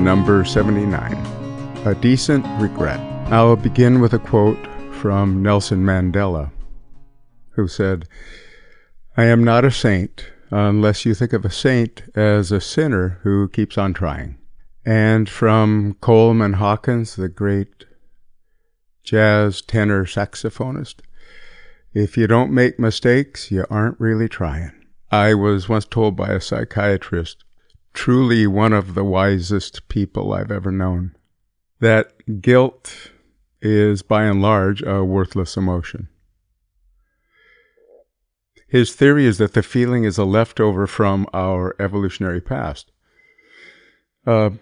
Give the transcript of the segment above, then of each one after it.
number 79 A Decent Regret. I'll begin with a quote from Nelson Mandela, who said, I am not a saint unless you think of a saint as a sinner who keeps on trying. And from Coleman Hawkins, the great jazz tenor saxophonist, if you don't make mistakes, you aren't really trying. I was once told by a psychiatrist, truly one of the wisest people I've ever known, that guilt is by and large a worthless emotion. His theory is that the feeling is a leftover from our evolutionary past, a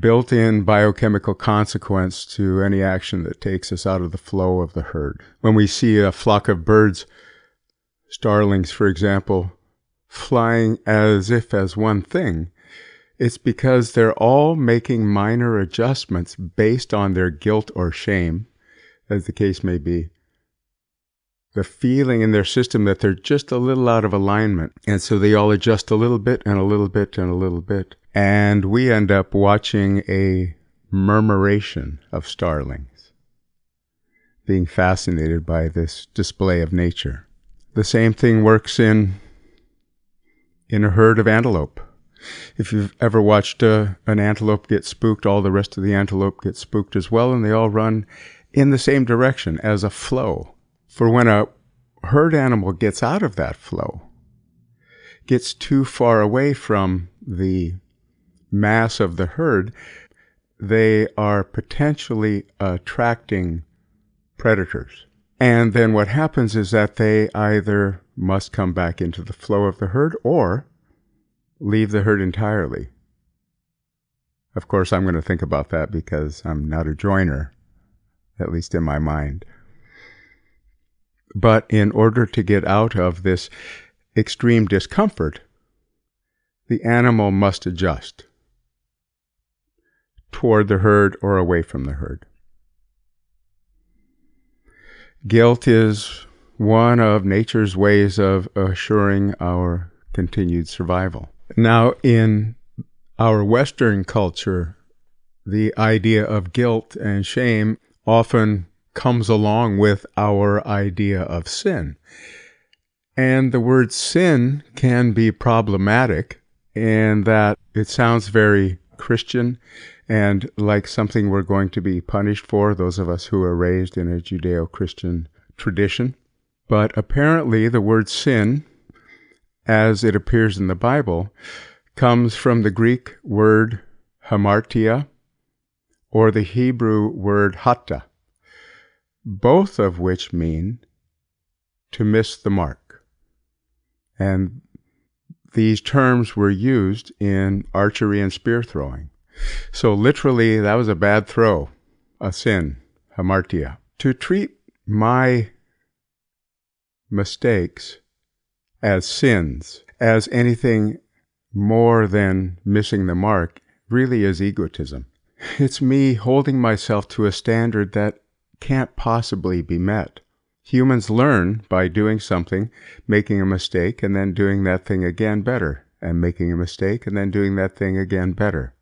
built in biochemical consequence to any action that takes us out of the flow of the herd. When we see a flock of birds, starlings, for example, flying as if as one thing, it's because they're all making minor adjustments based on their guilt or shame, as the case may be. The feeling in their system that they're just a little out of alignment. And so they all adjust a little bit and a little bit and a little bit. And we end up watching a murmuration of starlings, being fascinated by this display of nature. The same thing works in in a herd of antelope. If you've ever watched uh, an antelope get spooked, all the rest of the antelope get spooked as well, and they all run in the same direction as a flow. For when a herd animal gets out of that flow, gets too far away from the mass of the herd, they are potentially attracting predators. And then what happens is that they either must come back into the flow of the herd or leave the herd entirely. Of course, I'm going to think about that because I'm not a joiner, at least in my mind. But in order to get out of this extreme discomfort, the animal must adjust toward the herd or away from the herd. Guilt is one of nature's ways of assuring our continued survival. Now, in our Western culture, the idea of guilt and shame often comes along with our idea of sin. And the word sin can be problematic in that it sounds very Christian and like something we're going to be punished for, those of us who are raised in a Judeo Christian tradition. But apparently, the word sin, as it appears in the Bible, comes from the Greek word hamartia or the Hebrew word hatta, both of which mean to miss the mark. And these terms were used in archery and spear throwing. So literally, that was a bad throw, a sin, hamartia. To treat my mistakes as sins, as anything more than missing the mark, really is egotism. It's me holding myself to a standard that can't possibly be met. Humans learn by doing something, making a mistake, and then doing that thing again better, and making a mistake, and then doing that thing again better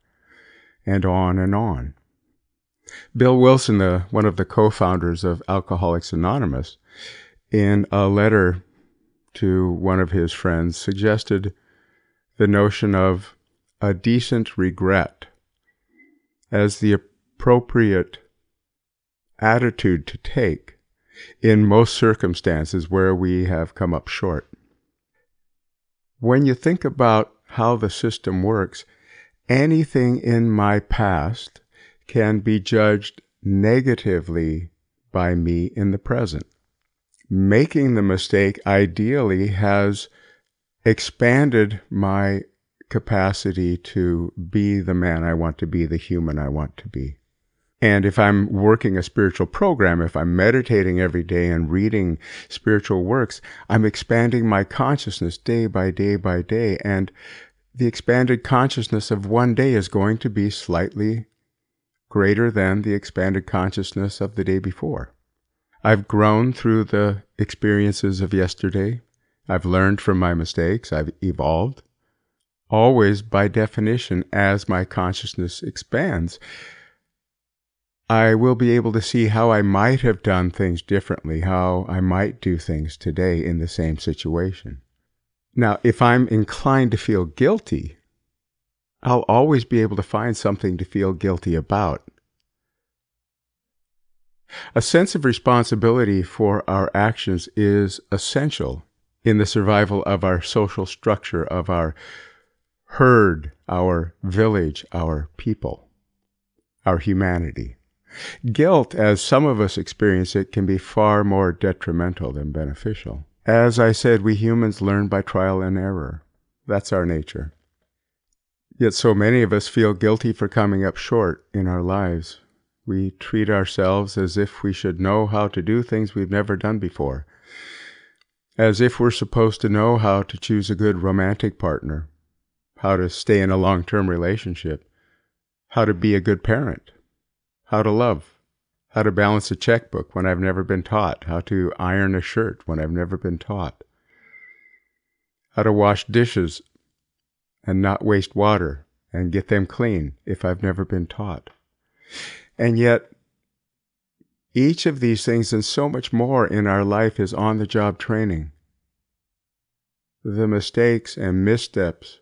and on and on. Bill Wilson, the, one of the co founders of Alcoholics Anonymous, in a letter to one of his friends, suggested the notion of a decent regret as the appropriate attitude to take in most circumstances where we have come up short. When you think about how the system works, anything in my past can be judged negatively by me in the present. Making the mistake ideally has expanded my capacity to be the man I want to be, the human I want to be. And if I'm working a spiritual program, if I'm meditating every day and reading spiritual works, I'm expanding my consciousness day by day by day. And the expanded consciousness of one day is going to be slightly greater than the expanded consciousness of the day before. I've grown through the experiences of yesterday. I've learned from my mistakes. I've evolved. always by definition, as my consciousness expands, I will be able to see how I might have done things differently, how I might do things today in the same situation. Now, if I'm inclined to feel guilty, I'll always be able to find something to feel guilty about. A sense of responsibility for our actions is essential in the survival of our social structure, of our herd, our village, our people, our humanity. Guilt, as some of us experience it, can be far more detrimental than beneficial. As I said, we humans learn by trial and error. That's our nature. Yet so many of us feel guilty for coming up short in our lives. We treat ourselves as if we should know how to do things we've never done before, as if we're supposed to know how to choose a good romantic partner, how to stay in a long term relationship, how to be a good parent, how to love, how to balance a checkbook when I've never been taught, how to iron a shirt when I've never been taught, how to wash dishes and not waste water and get them clean if I've never been taught. And yet, each of these things and so much more in our life is on the job training. The mistakes and missteps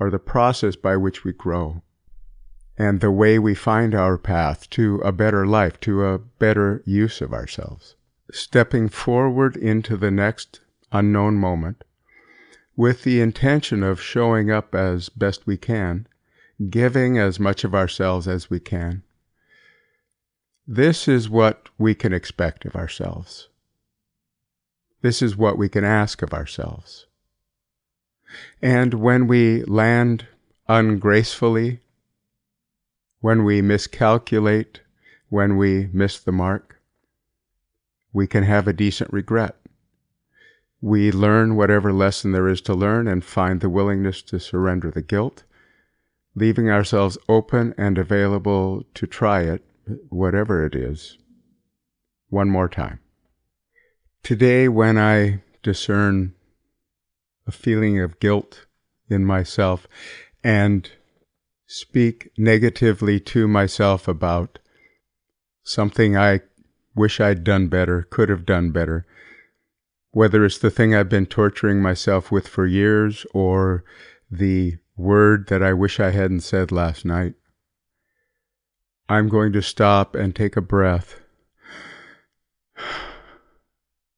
are the process by which we grow and the way we find our path to a better life, to a better use of ourselves. Stepping forward into the next unknown moment with the intention of showing up as best we can, giving as much of ourselves as we can. This is what we can expect of ourselves. This is what we can ask of ourselves. And when we land ungracefully, when we miscalculate, when we miss the mark, we can have a decent regret. We learn whatever lesson there is to learn and find the willingness to surrender the guilt, leaving ourselves open and available to try it, whatever it is, one more time. Today, when I discern a feeling of guilt in myself and speak negatively to myself about something I wish I'd done better, could have done better, whether it's the thing I've been torturing myself with for years or the word that I wish I hadn't said last night. I'm going to stop and take a breath.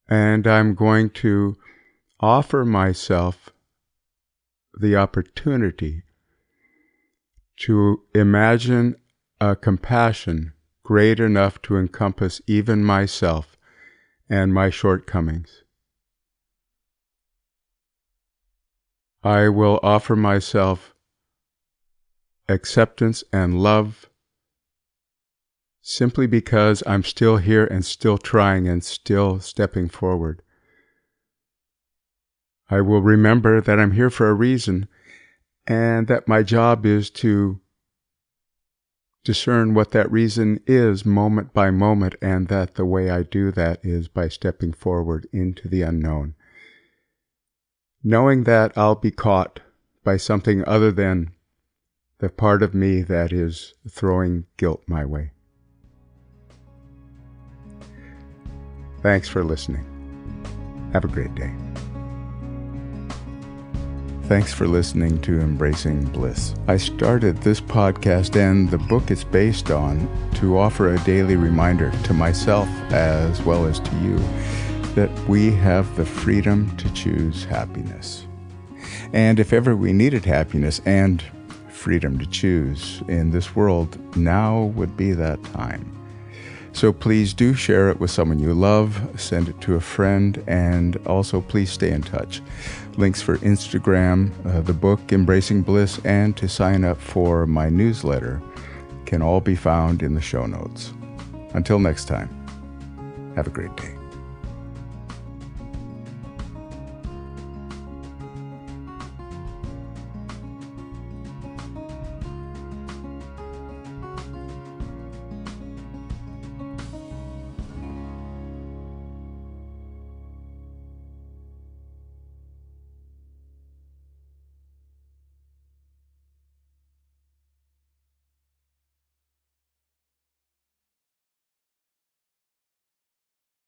And I'm going to offer myself the opportunity to imagine a compassion great enough to encompass even myself and my shortcomings. I will offer myself acceptance and love simply because I'm still here and still trying and still stepping forward. I will remember that I'm here for a reason and that my job is to discern what that reason is moment by moment, and that the way I do that is by stepping forward into the unknown. Knowing that I'll be caught by something other than the part of me that is throwing guilt my way. Thanks for listening. Have a great day. Thanks for listening to Embracing Bliss. I started this podcast and the book it's based on to offer a daily reminder to myself as well as to you that we have the freedom to choose happiness. And if ever we needed happiness and freedom to choose in this world, now would be that time. So please do share it with someone you love, send it to a friend, and also please stay in touch. Links for Instagram, uh, the book Embracing Bliss, and to sign up for my newsletter can all be found in the show notes. Until next time, have a great day.